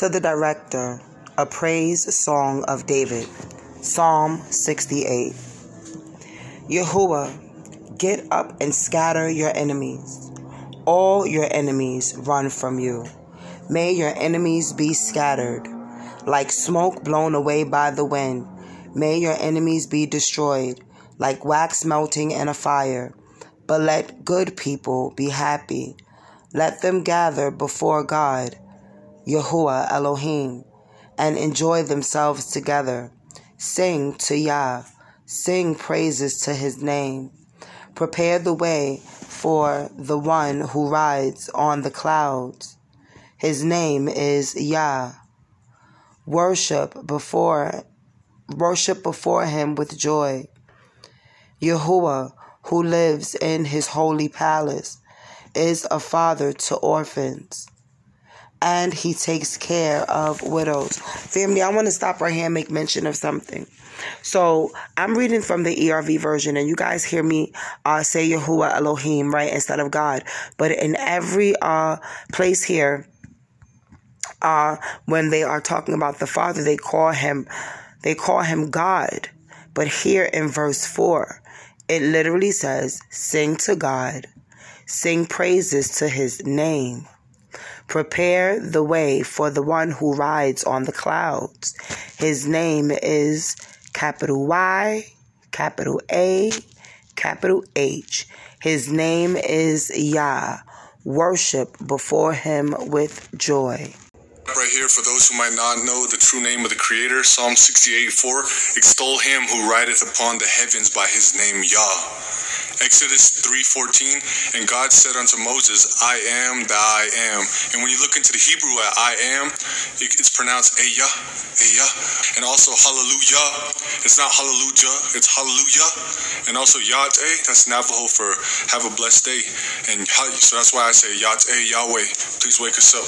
To the director, a praise song of David, Psalm 68. Yahuwah, get up and scatter your enemies. All your enemies run from you. May your enemies be scattered. Like smoke blown away by the wind, may your enemies be destroyed, like wax melting in a fire. But let good people be happy. Let them gather before God, Yahuwah Elohim, and enjoy themselves together. Sing to Yah, sing praises to his name. Prepare the way for the one who rides on the clouds. His name is Yah. Worship before worship before him with joy. Yahuwah, who lives in his holy palace, is a father to orphans. And he takes care of widows. Family, I want to stop right here and make mention of something. So I'm reading from the ERV version, and you guys hear me uh, say Yahuwah Elohim, right, instead of God. But in every uh, place here, uh, when they are talking about the Father, they call him they call him God. But here in verse 4, it literally says, Sing to God, sing praises to his name. Prepare the way for the one who rides on the clouds. His name is capital Y, capital A, capital H. His name is Yah. Worship before him with joy. Right here, for those who might not know the true name of the Creator, Psalm 68 4 Extol him who rideth upon the heavens by his name Yah. Exodus 3:14, and God said unto Moses, I am that I am. And when you look into the Hebrew at I am, it's pronounced Eya, Eya. And also hallelujah. It's not hallelujah, it's hallelujah. And also Yate. that's Navajo for have a blessed day. And so that's why I say Yahweh, Yahweh. Please wake us up.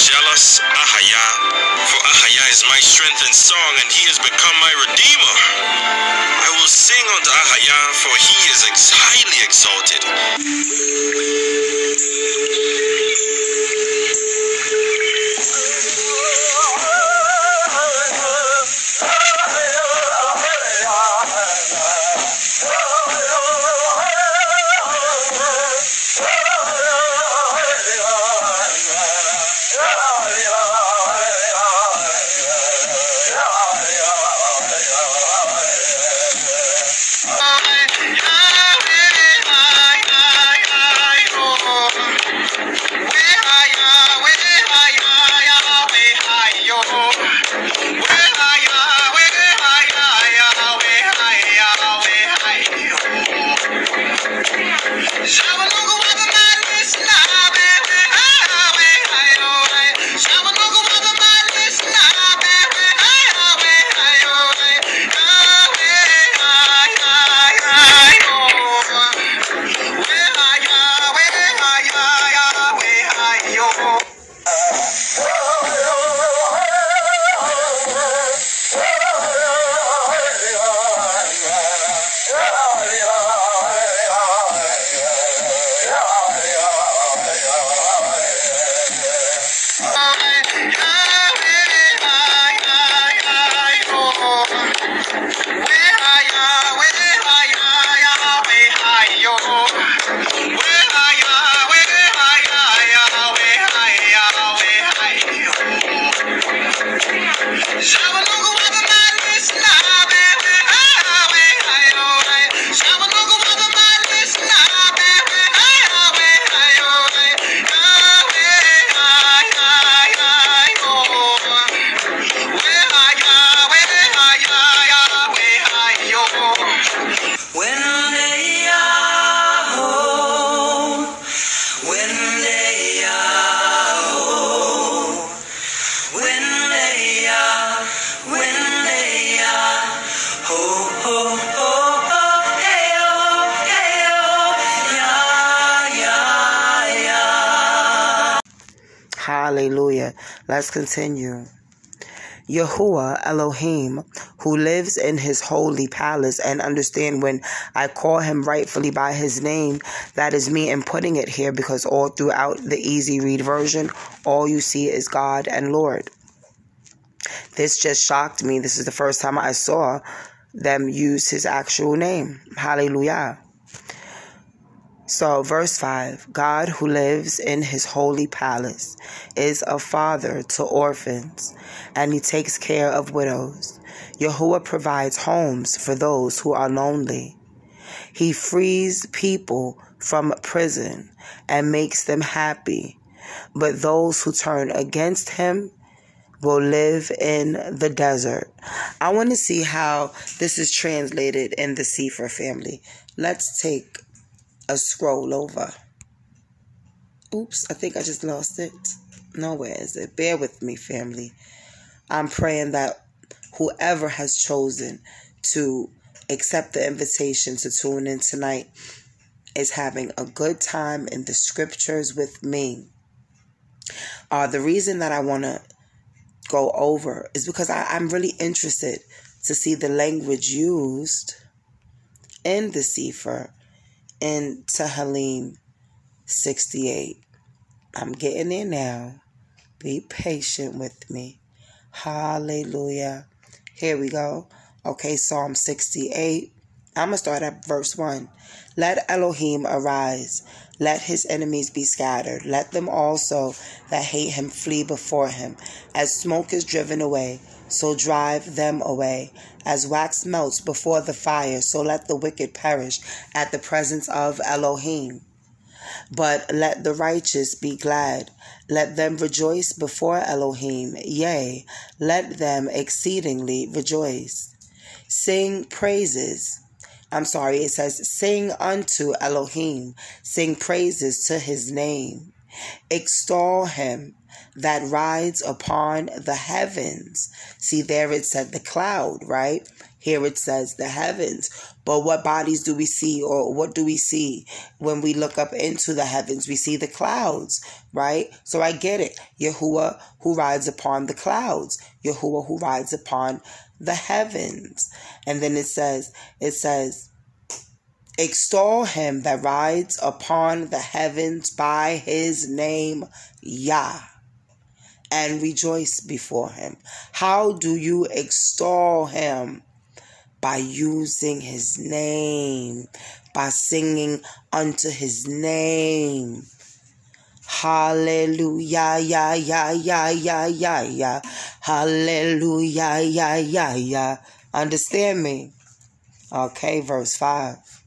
Jealous Ahaya, for Ahaya is my strength and song, and he has become my redeemer. I will sing unto Ahaya, for he is excited highly exalted. Let's continue. Yahuwah Elohim, who lives in his holy palace, and understand when I call him rightfully by his name, that is me and putting it here because all throughout the easy read version, all you see is God and Lord. This just shocked me. This is the first time I saw them use his actual name. Hallelujah. So, verse 5 God who lives in his holy palace is a father to orphans, and he takes care of widows. Yahuwah provides homes for those who are lonely. He frees people from prison and makes them happy, but those who turn against him will live in the desert. I want to see how this is translated in the Sefer family. Let's take a scroll over. Oops, I think I just lost it. Nowhere is it? Bear with me, family. I'm praying that whoever has chosen to accept the invitation to tune in tonight is having a good time in the scriptures with me. Uh, the reason that I want to go over is because I, I'm really interested to see the language used in the Sefer in Tehillim 68. I'm getting there now. Be patient with me. Hallelujah. Here we go. Okay, Psalm 68. I'm going to start at verse 1. Let Elohim arise. Let his enemies be scattered. Let them also that hate him flee before him. As smoke is driven away, so drive them away. As wax melts before the fire, so let the wicked perish at the presence of Elohim. But let the righteous be glad. Let them rejoice before Elohim. Yea, let them exceedingly rejoice. Sing praises. I'm sorry, it says, Sing unto Elohim, sing praises to his name. Extol him that rides upon the heavens. See, there it said the cloud, right? Here it says the heavens. But what bodies do we see, or what do we see when we look up into the heavens? We see the clouds, right? So I get it. Yahuwah who rides upon the clouds, Yahuwah who rides upon the heavens. And then it says, it says, Extol him that rides upon the heavens by his name, Yah, and rejoice before him. How do you extol him? By using his name, by singing unto his name. Hallelujah, ya, ya, ya, ya, ya, ya. Hallelujah, ya, ya, ya. Understand me? Okay, verse 5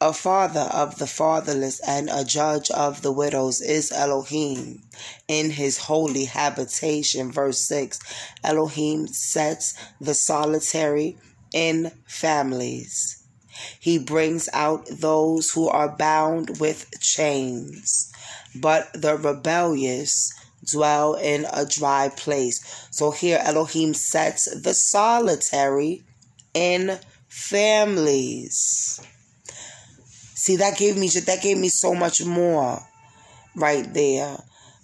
a father of the fatherless and a judge of the widows is Elohim in his holy habitation. Verse 6 Elohim sets the solitary in families. He brings out those who are bound with chains, but the rebellious dwell in a dry place. So here Elohim sets the solitary in families. See, that gave me that gave me so much more right there.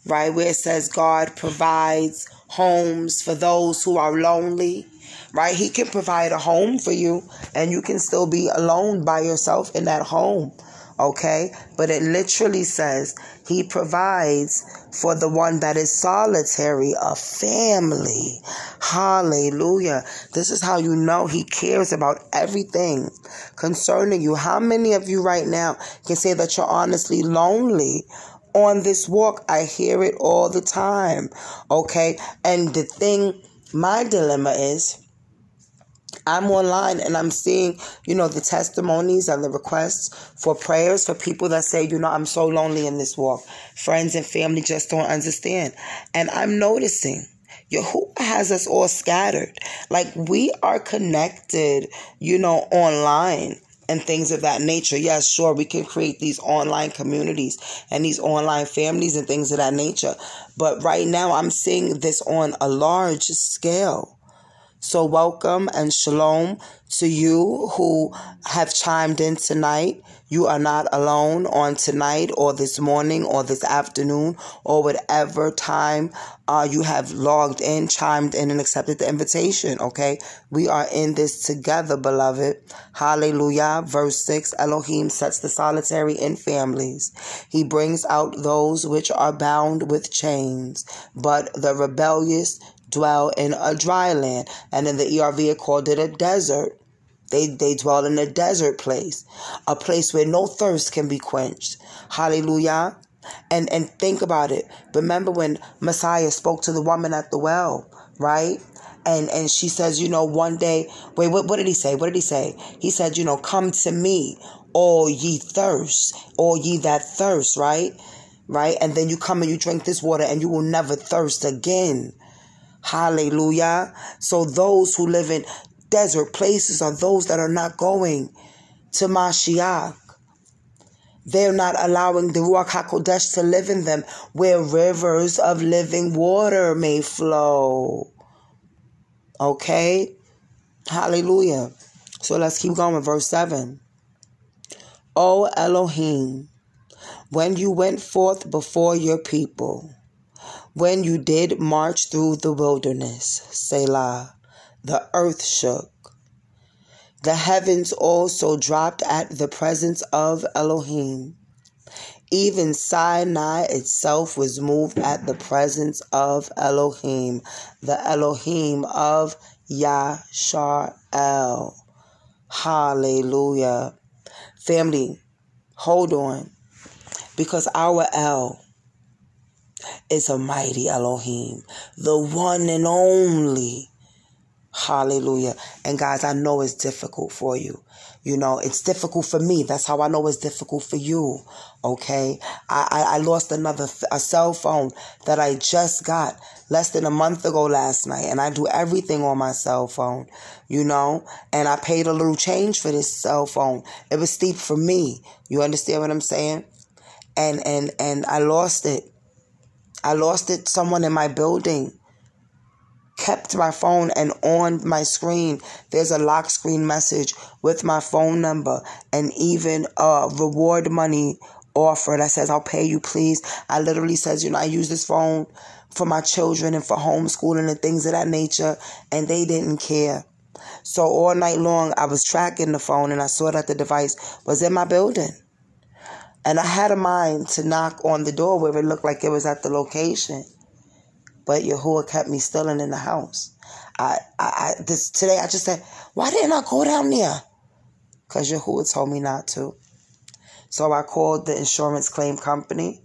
Right where it says God provides homes for those who are lonely. Right? He can provide a home for you and you can still be alone by yourself in that home okay? But it literally says he provides for the one that is solitary a family. Hallelujah. This is how you know he cares about everything concerning you. How many of you right now can say that you're honestly lonely? On this walk, I hear it all the time. Okay. And the thing, my dilemma is, I'm online and I'm seeing, you know, the testimonies and the requests for prayers for people that say, you know, I'm so lonely in this walk. Friends and family just don't understand. And I'm noticing Yahuwah has us all scattered. Like we are connected, you know, online and things of that nature. Yes, sure, we can create these online communities and these online families and things of that nature. But right now, I'm seeing this on a large scale. So, welcome and shalom to you who have chimed in tonight. You are not alone on tonight or this morning or this afternoon or whatever time uh, you have logged in, chimed in, and accepted the invitation. Okay. We are in this together, beloved. Hallelujah. Verse 6 Elohim sets the solitary in families. He brings out those which are bound with chains, but the rebellious dwell in a dry land. And in the ERV, it called it a desert. They, they dwell in a desert place, a place where no thirst can be quenched. Hallelujah. And, and think about it. Remember when Messiah spoke to the woman at the well, right? and and she says you know one day wait what, what did he say what did he say he said you know come to me all ye thirst all ye that thirst right right and then you come and you drink this water and you will never thirst again hallelujah so those who live in desert places are those that are not going to Mashiach they're not allowing the Ruach HaKodesh to live in them where rivers of living water may flow. Okay? Hallelujah. So let's keep going with verse 7. O Elohim, when you went forth before your people, when you did march through the wilderness, Selah, the earth shook. The heavens also dropped at the presence of Elohim. Even Sinai itself was moved at the presence of Elohim, the Elohim of Yasharel. Hallelujah. Family, hold on. Because our El is a mighty Elohim, the one and only. Hallelujah. And guys, I know it's difficult for you. You know, it's difficult for me. That's how I know it's difficult for you. Okay. I, I, I lost another, a cell phone that I just got less than a month ago last night. And I do everything on my cell phone, you know, and I paid a little change for this cell phone. It was steep for me. You understand what I'm saying? And, and, and I lost it. I lost it. Someone in my building kept my phone and on my screen there's a lock screen message with my phone number and even a reward money offer that says I'll pay you please. I literally says, you know, I use this phone for my children and for homeschooling and things of that nature and they didn't care. So all night long I was tracking the phone and I saw that the device was in my building. And I had a mind to knock on the door where it looked like it was at the location but Yahuwah kept me still in the house. I, I, I this today I just said, why didn't I go down there? Cause Yahuwah told me not to. So I called the insurance claim company,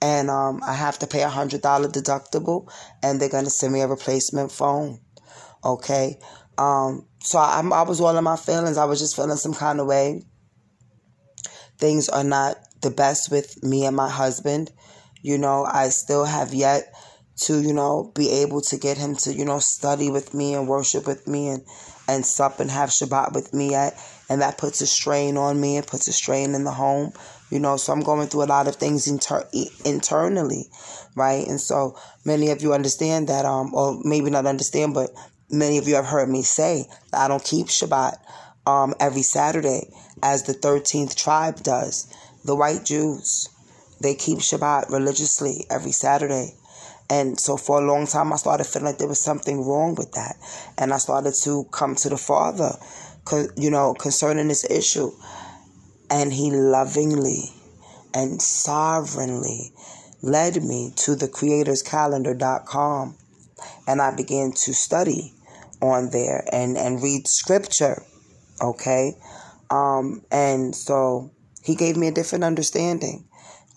and um, I have to pay a hundred dollar deductible, and they're gonna send me a replacement phone. Okay. Um, so I, I was all in my feelings. I was just feeling some kind of way. Things are not the best with me and my husband. You know, I still have yet to, you know, be able to get him to, you know, study with me and worship with me and, and sup and have Shabbat with me at. And that puts a strain on me. It puts a strain in the home, you know. So I'm going through a lot of things inter- internally, right? And so many of you understand that, um, or maybe not understand, but many of you have heard me say that I don't keep Shabbat um, every Saturday as the 13th tribe does. The white Jews, they keep Shabbat religiously every Saturday. And so for a long time, I started feeling like there was something wrong with that. And I started to come to the Father, you know, concerning this issue. And He lovingly and sovereignly led me to the creatorscalendar.com. And I began to study on there and, and read scripture. Okay. Um, and so he gave me a different understanding.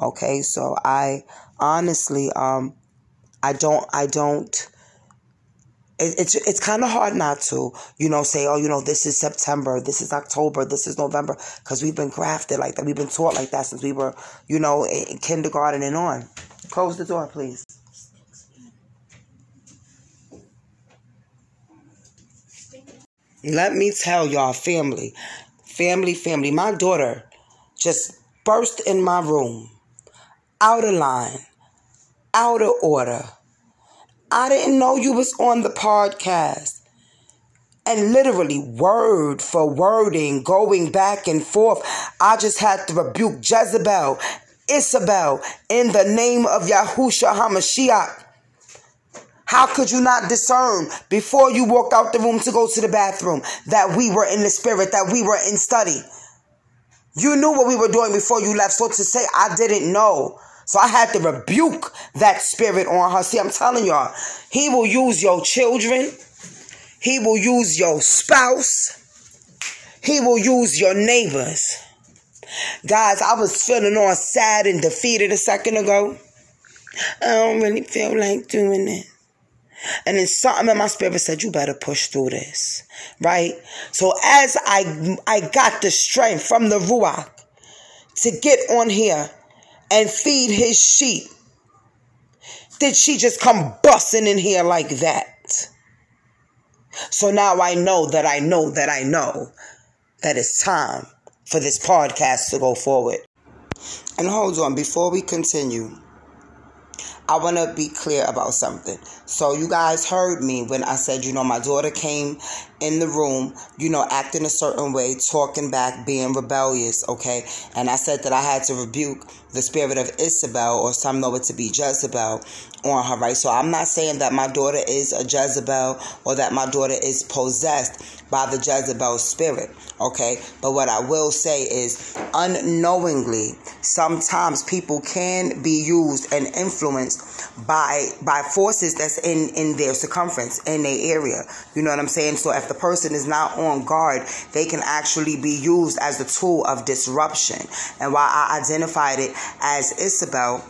Okay. So I honestly, um, I don't, I don't, it's it's kind of hard not to you know say oh you know this is September this is October this is November because we've been crafted like that we've been taught like that since we were you know in kindergarten and on close the door please let me tell y'all family family family my daughter just burst in my room out of line out of order. I didn't know you was on the podcast. And literally, word for wording, going back and forth, I just had to rebuke Jezebel, Isabel, in the name of Yahusha HaMashiach. How could you not discern before you walked out the room to go to the bathroom that we were in the spirit, that we were in study? You knew what we were doing before you left. So to say I didn't know So I had to rebuke that spirit on her. See, I'm telling y'all, he will use your children. He will use your spouse. He will use your neighbors. Guys, I was feeling all sad and defeated a second ago. I don't really feel like doing it. And then something in my spirit said, you better push through this. Right? So as I I got the strength from the Ruach to get on here and feed his sheep, did she just come busting in here like that? So now I know that I know that I know that it's time for this podcast to go forward. And hold on, before we continue, I want to be clear about something. So, you guys heard me when I said, you know, my daughter came in the room, you know, acting a certain way, talking back, being rebellious, okay? And I said that I had to rebuke the spirit of Isabel, or some know it to be Jezebel, on her, right? So, I'm not saying that my daughter is a Jezebel or that my daughter is possessed by the Jezebel spirit, okay? But what I will say is, unknowingly, sometimes people can be used and influenced by by forces that's in in their circumference in their area. You know what i'm saying? So if the person is not on guard they can actually be used as a tool of disruption. And while i identified it as isabel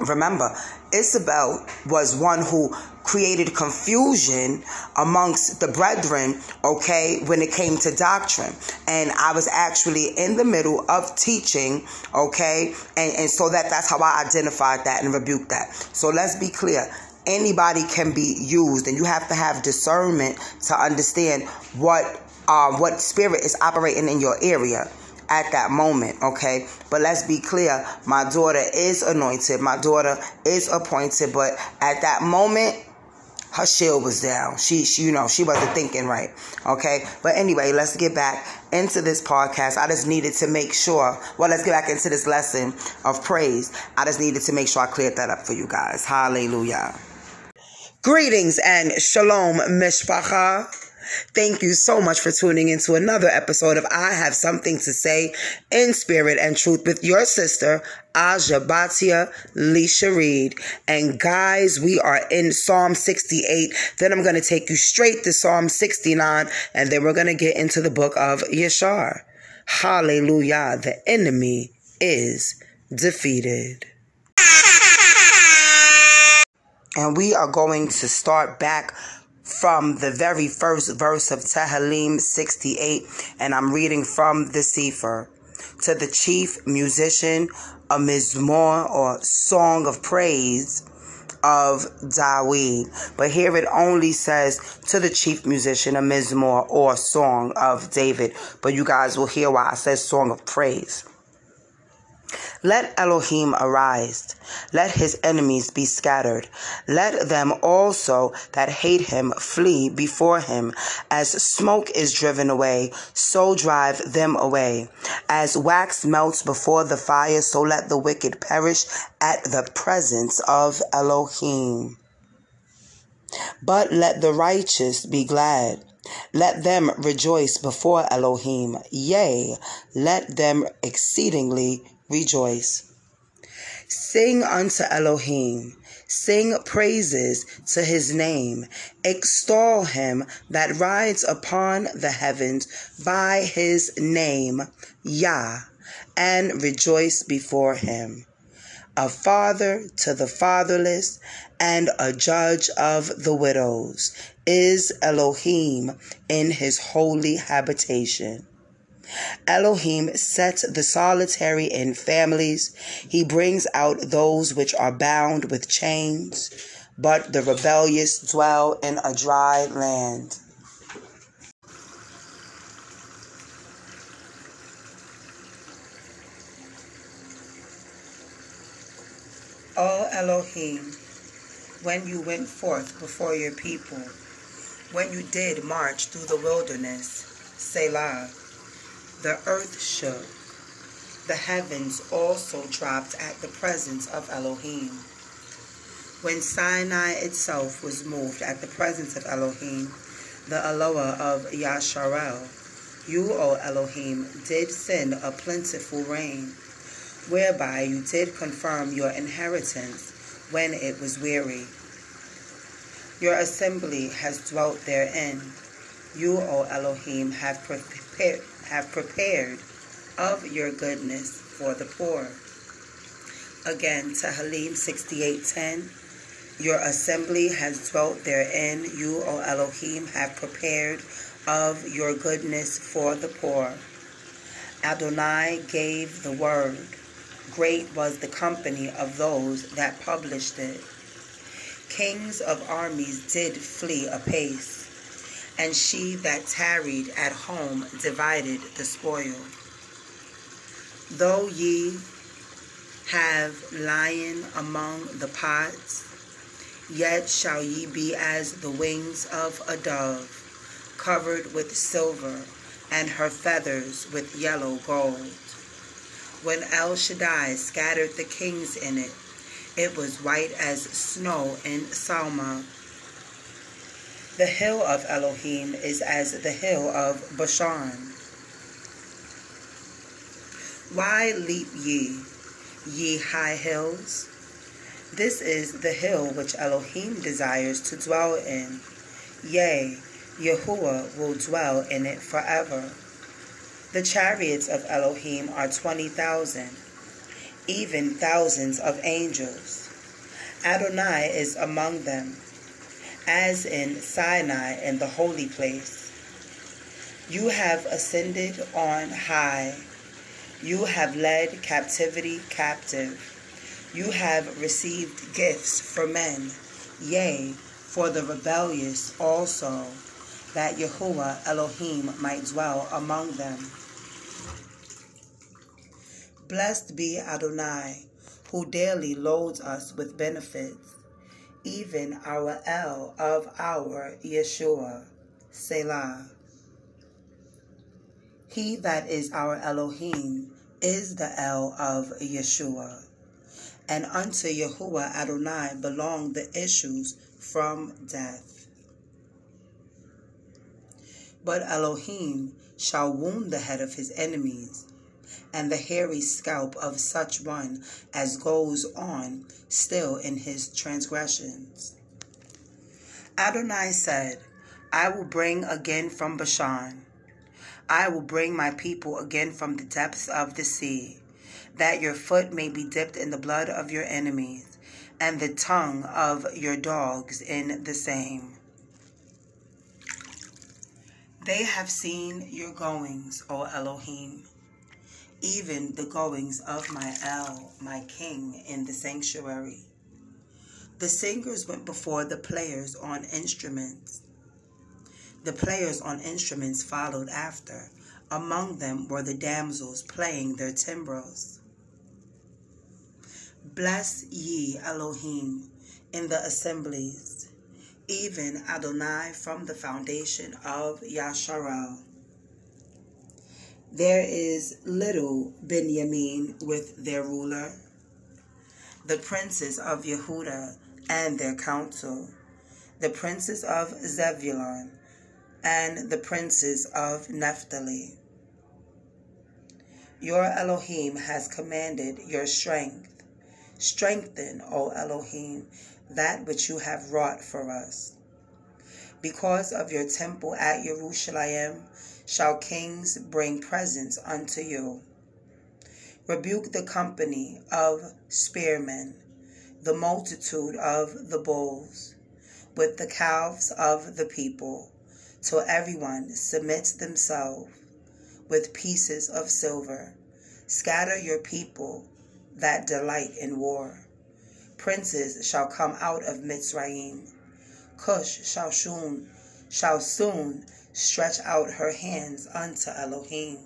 remember isabel was one who created confusion amongst the brethren, okay, when it came to doctrine. And I was actually in the middle of teaching, okay, and, and so that that's how I identified that and rebuked that. So let's be clear. Anybody can be used, and you have to have discernment to understand what um, what spirit is operating in your area at that moment, okay? But let's be clear my daughter is anointed, my daughter is appointed, but at that moment, her shield was down. She, she, you know, she wasn't thinking right. Okay. But anyway, let's get back into this podcast. I just needed to make sure, well, let's get back into this lesson of praise. I just needed to make sure I cleared that up for you guys. Hallelujah. Greetings and shalom, mishpacha. Thank you so much for tuning into another episode of I Have Something to Say in Spirit and Truth with your sister, Aja Batia Lisha Reed. And guys, we are in Psalm 68. Then I'm going to take you straight to Psalm 69, and then we're going to get into the book of Yeshar. Hallelujah. The enemy is defeated. And we are going to start back from the very first verse of Tehillim 68, and I'm reading from the Sefer. To the chief musician, a mizmor or song of praise of Dawid. But here it only says to the chief musician, a mizmor or song of David. But you guys will hear why I says song of praise. Let Elohim arise. Let his enemies be scattered. Let them also that hate him flee before him. As smoke is driven away, so drive them away. As wax melts before the fire, so let the wicked perish at the presence of Elohim. But let the righteous be glad. Let them rejoice before Elohim. Yea, let them exceedingly rejoice. Sing unto Elohim. Sing praises to his name. Extol him that rides upon the heavens by his name, Yah, and rejoice before him. A father to the fatherless and a judge of the widows is Elohim in his holy habitation. Elohim sets the solitary in families. He brings out those which are bound with chains, but the rebellious dwell in a dry land. O Elohim, when you went forth before your people, when you did march through the wilderness, Selah. The earth shook. The heavens also dropped at the presence of Elohim. When Sinai itself was moved at the presence of Elohim, the Eloah of Yasharel, you, O Elohim, did send a plentiful rain. whereby you did confirm your inheritance when it was weary. Your assembly has dwelt therein. You, O Elohim, have prepared, have prepared of your goodness for the poor. Again, Tehillim 68:10. Your assembly has dwelt therein. You, O Elohim, have prepared of your goodness for the poor. Adonai gave the word. Great was the company of those that published it. Kings of armies did flee apace, and she that tarried at home divided the spoil. Though ye have lion among the pots, yet shall ye be as the wings of a dove, covered with silver, and her feathers with yellow gold. When El Shaddai scattered the kings in it, it was white as snow in Salma. The hill of Elohim is as the hill of Bashan. Why leap ye, ye high hills? This is the hill which Elohim desires to dwell in. Yea, Yahuwah will dwell in it forever. The chariots of Elohim are twenty thousand, even thousands of angels. Adonai is among them, as in Sinai and the holy place. You have ascended on high. You have led captivity captive. You have received gifts for men, yea, for the rebellious also, that Yahuwah Elohim might dwell among them. Blessed be Adonai, who daily loads us with benefits, even our El of our Yeshua, Selah. He that is our Elohim is the El of Yeshua and unto Yahuwah Adonai belong the issues from death. But Elohim shall wound the head of his enemies, and the hairy scalp of such one as goes on still in his transgressions. Adonai said, I will bring again from Bashan. I will bring my people again from the depths of the sea that your foot may be dipped in the blood of your enemies, and the tongue of your dogs in the same. They have seen your goings, O Elohim, even the goings of my El, my King, in the sanctuary. The singers went before the players on instruments. The players on instruments followed after. Among them were the damsels playing their timbrels. Bless ye Elohim in the assemblies, even Adonai from the foundation of Yasharel. There is little Benjamin with their ruler, the princes of Yehuda and their council, the princes of Zebulun and the princes of Naphtali. Your Elohim has commanded your strength Strengthen, O Elohim, that which you have wrought for us. Because of your temple at Jerusalem shall kings bring presents unto you. Rebuke the company of spearmen, the multitude of the bulls, with the calves of the people, till everyone submits themselves with pieces of silver. Scatter your people that delight in war. Princes shall come out of Mitzrayim. Cush shall soon, shall soon stretch out her hands unto Elohim.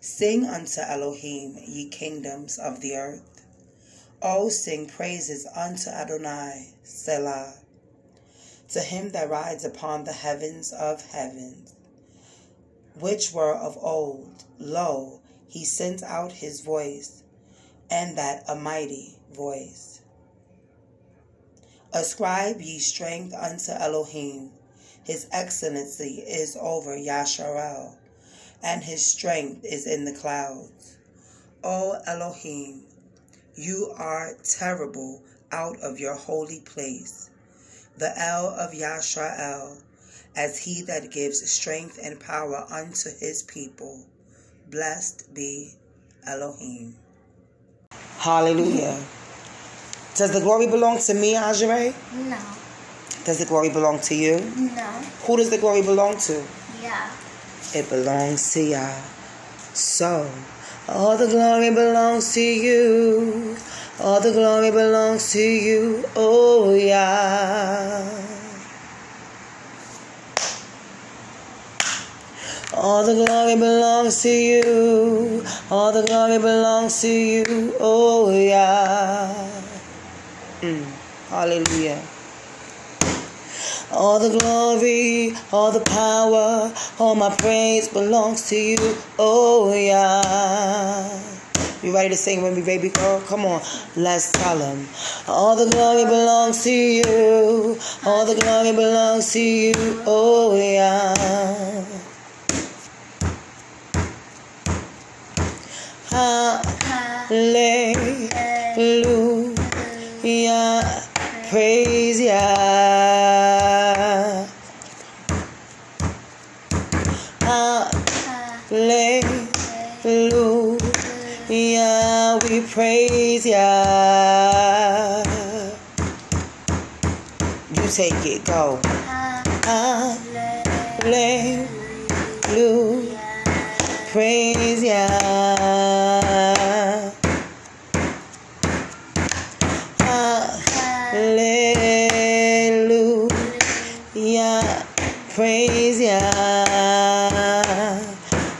Sing unto Elohim, ye kingdoms of the earth. O sing praises unto Adonai, Selah. To him that rides upon the heavens of heavens, which were of old, lo, he sent out his voice and that a mighty voice. Ascribe ye strength unto Elohim. His excellency is over Yasharel, and his strength is in the clouds. O Elohim, you are terrible out of your holy place. The El of Yashrael, as he that gives strength and power unto his people. Blessed be Elohim. Hallelujah. Does the glory belong to me, Ajere? No. Does the glory belong to you? No. Who does the glory belong to? Yeah. It belongs to Yah. So, all the glory belongs to you. All the glory belongs to you, oh Yah. All the glory belongs to you. All the glory belongs to you, oh Yah. Mm. Hallelujah. All the glory, all the power, all my praise belongs to you, oh yeah. You ready to sing with me, baby girl? Come on, let's tell him. All the glory belongs to you, all the glory belongs to you, oh yeah. Hallelujah, praise Yah. Hallelujah, we praise Yah. You take it, go. Hallelujah, praise Yah. Hallelujah, praise Yah.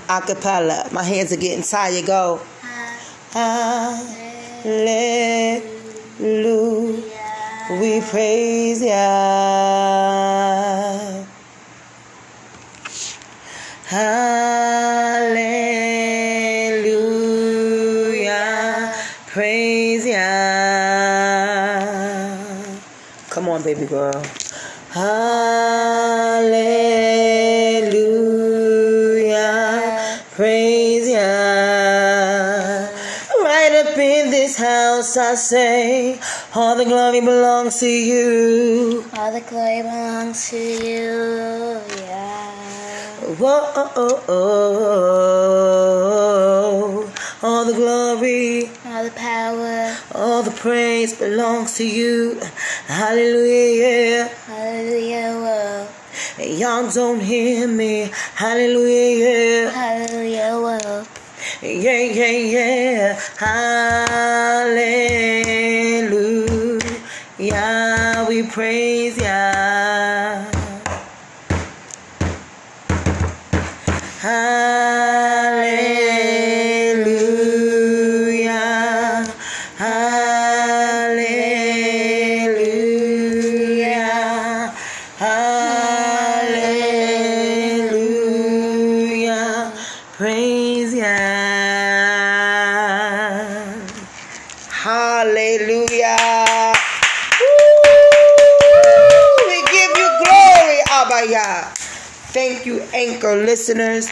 Acapella, my hands are getting tired. Go. Hallelujah, we praise Yah. Hallelujah, praise Yah. Come on, baby girl. Hallelujah, this I say, all the glory belongs to you. All the glory belongs to you. Yeah. Whoa, oh, oh, oh. all the glory, All the power. all the praise belongs to you. Hallelujah. Hallelujah. Whoa. Y'all don't hear me. Hallelujah. Hallelujah. Whoa. Yeah, yeah, yeah. Hallelujah. Yeah, we praise listeners.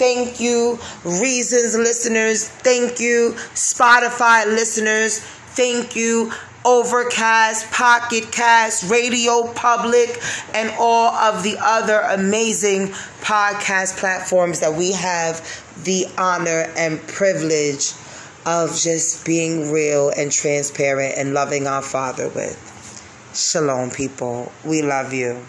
Thank you, Reasons listeners. Thank you, Spotify listeners. Thank you, Overcast, Pocket Cast, Radio Public, and all of the other amazing podcast platforms that we have the honor and privilege of just being real and transparent and loving our Father with. Shalom, people. We love you.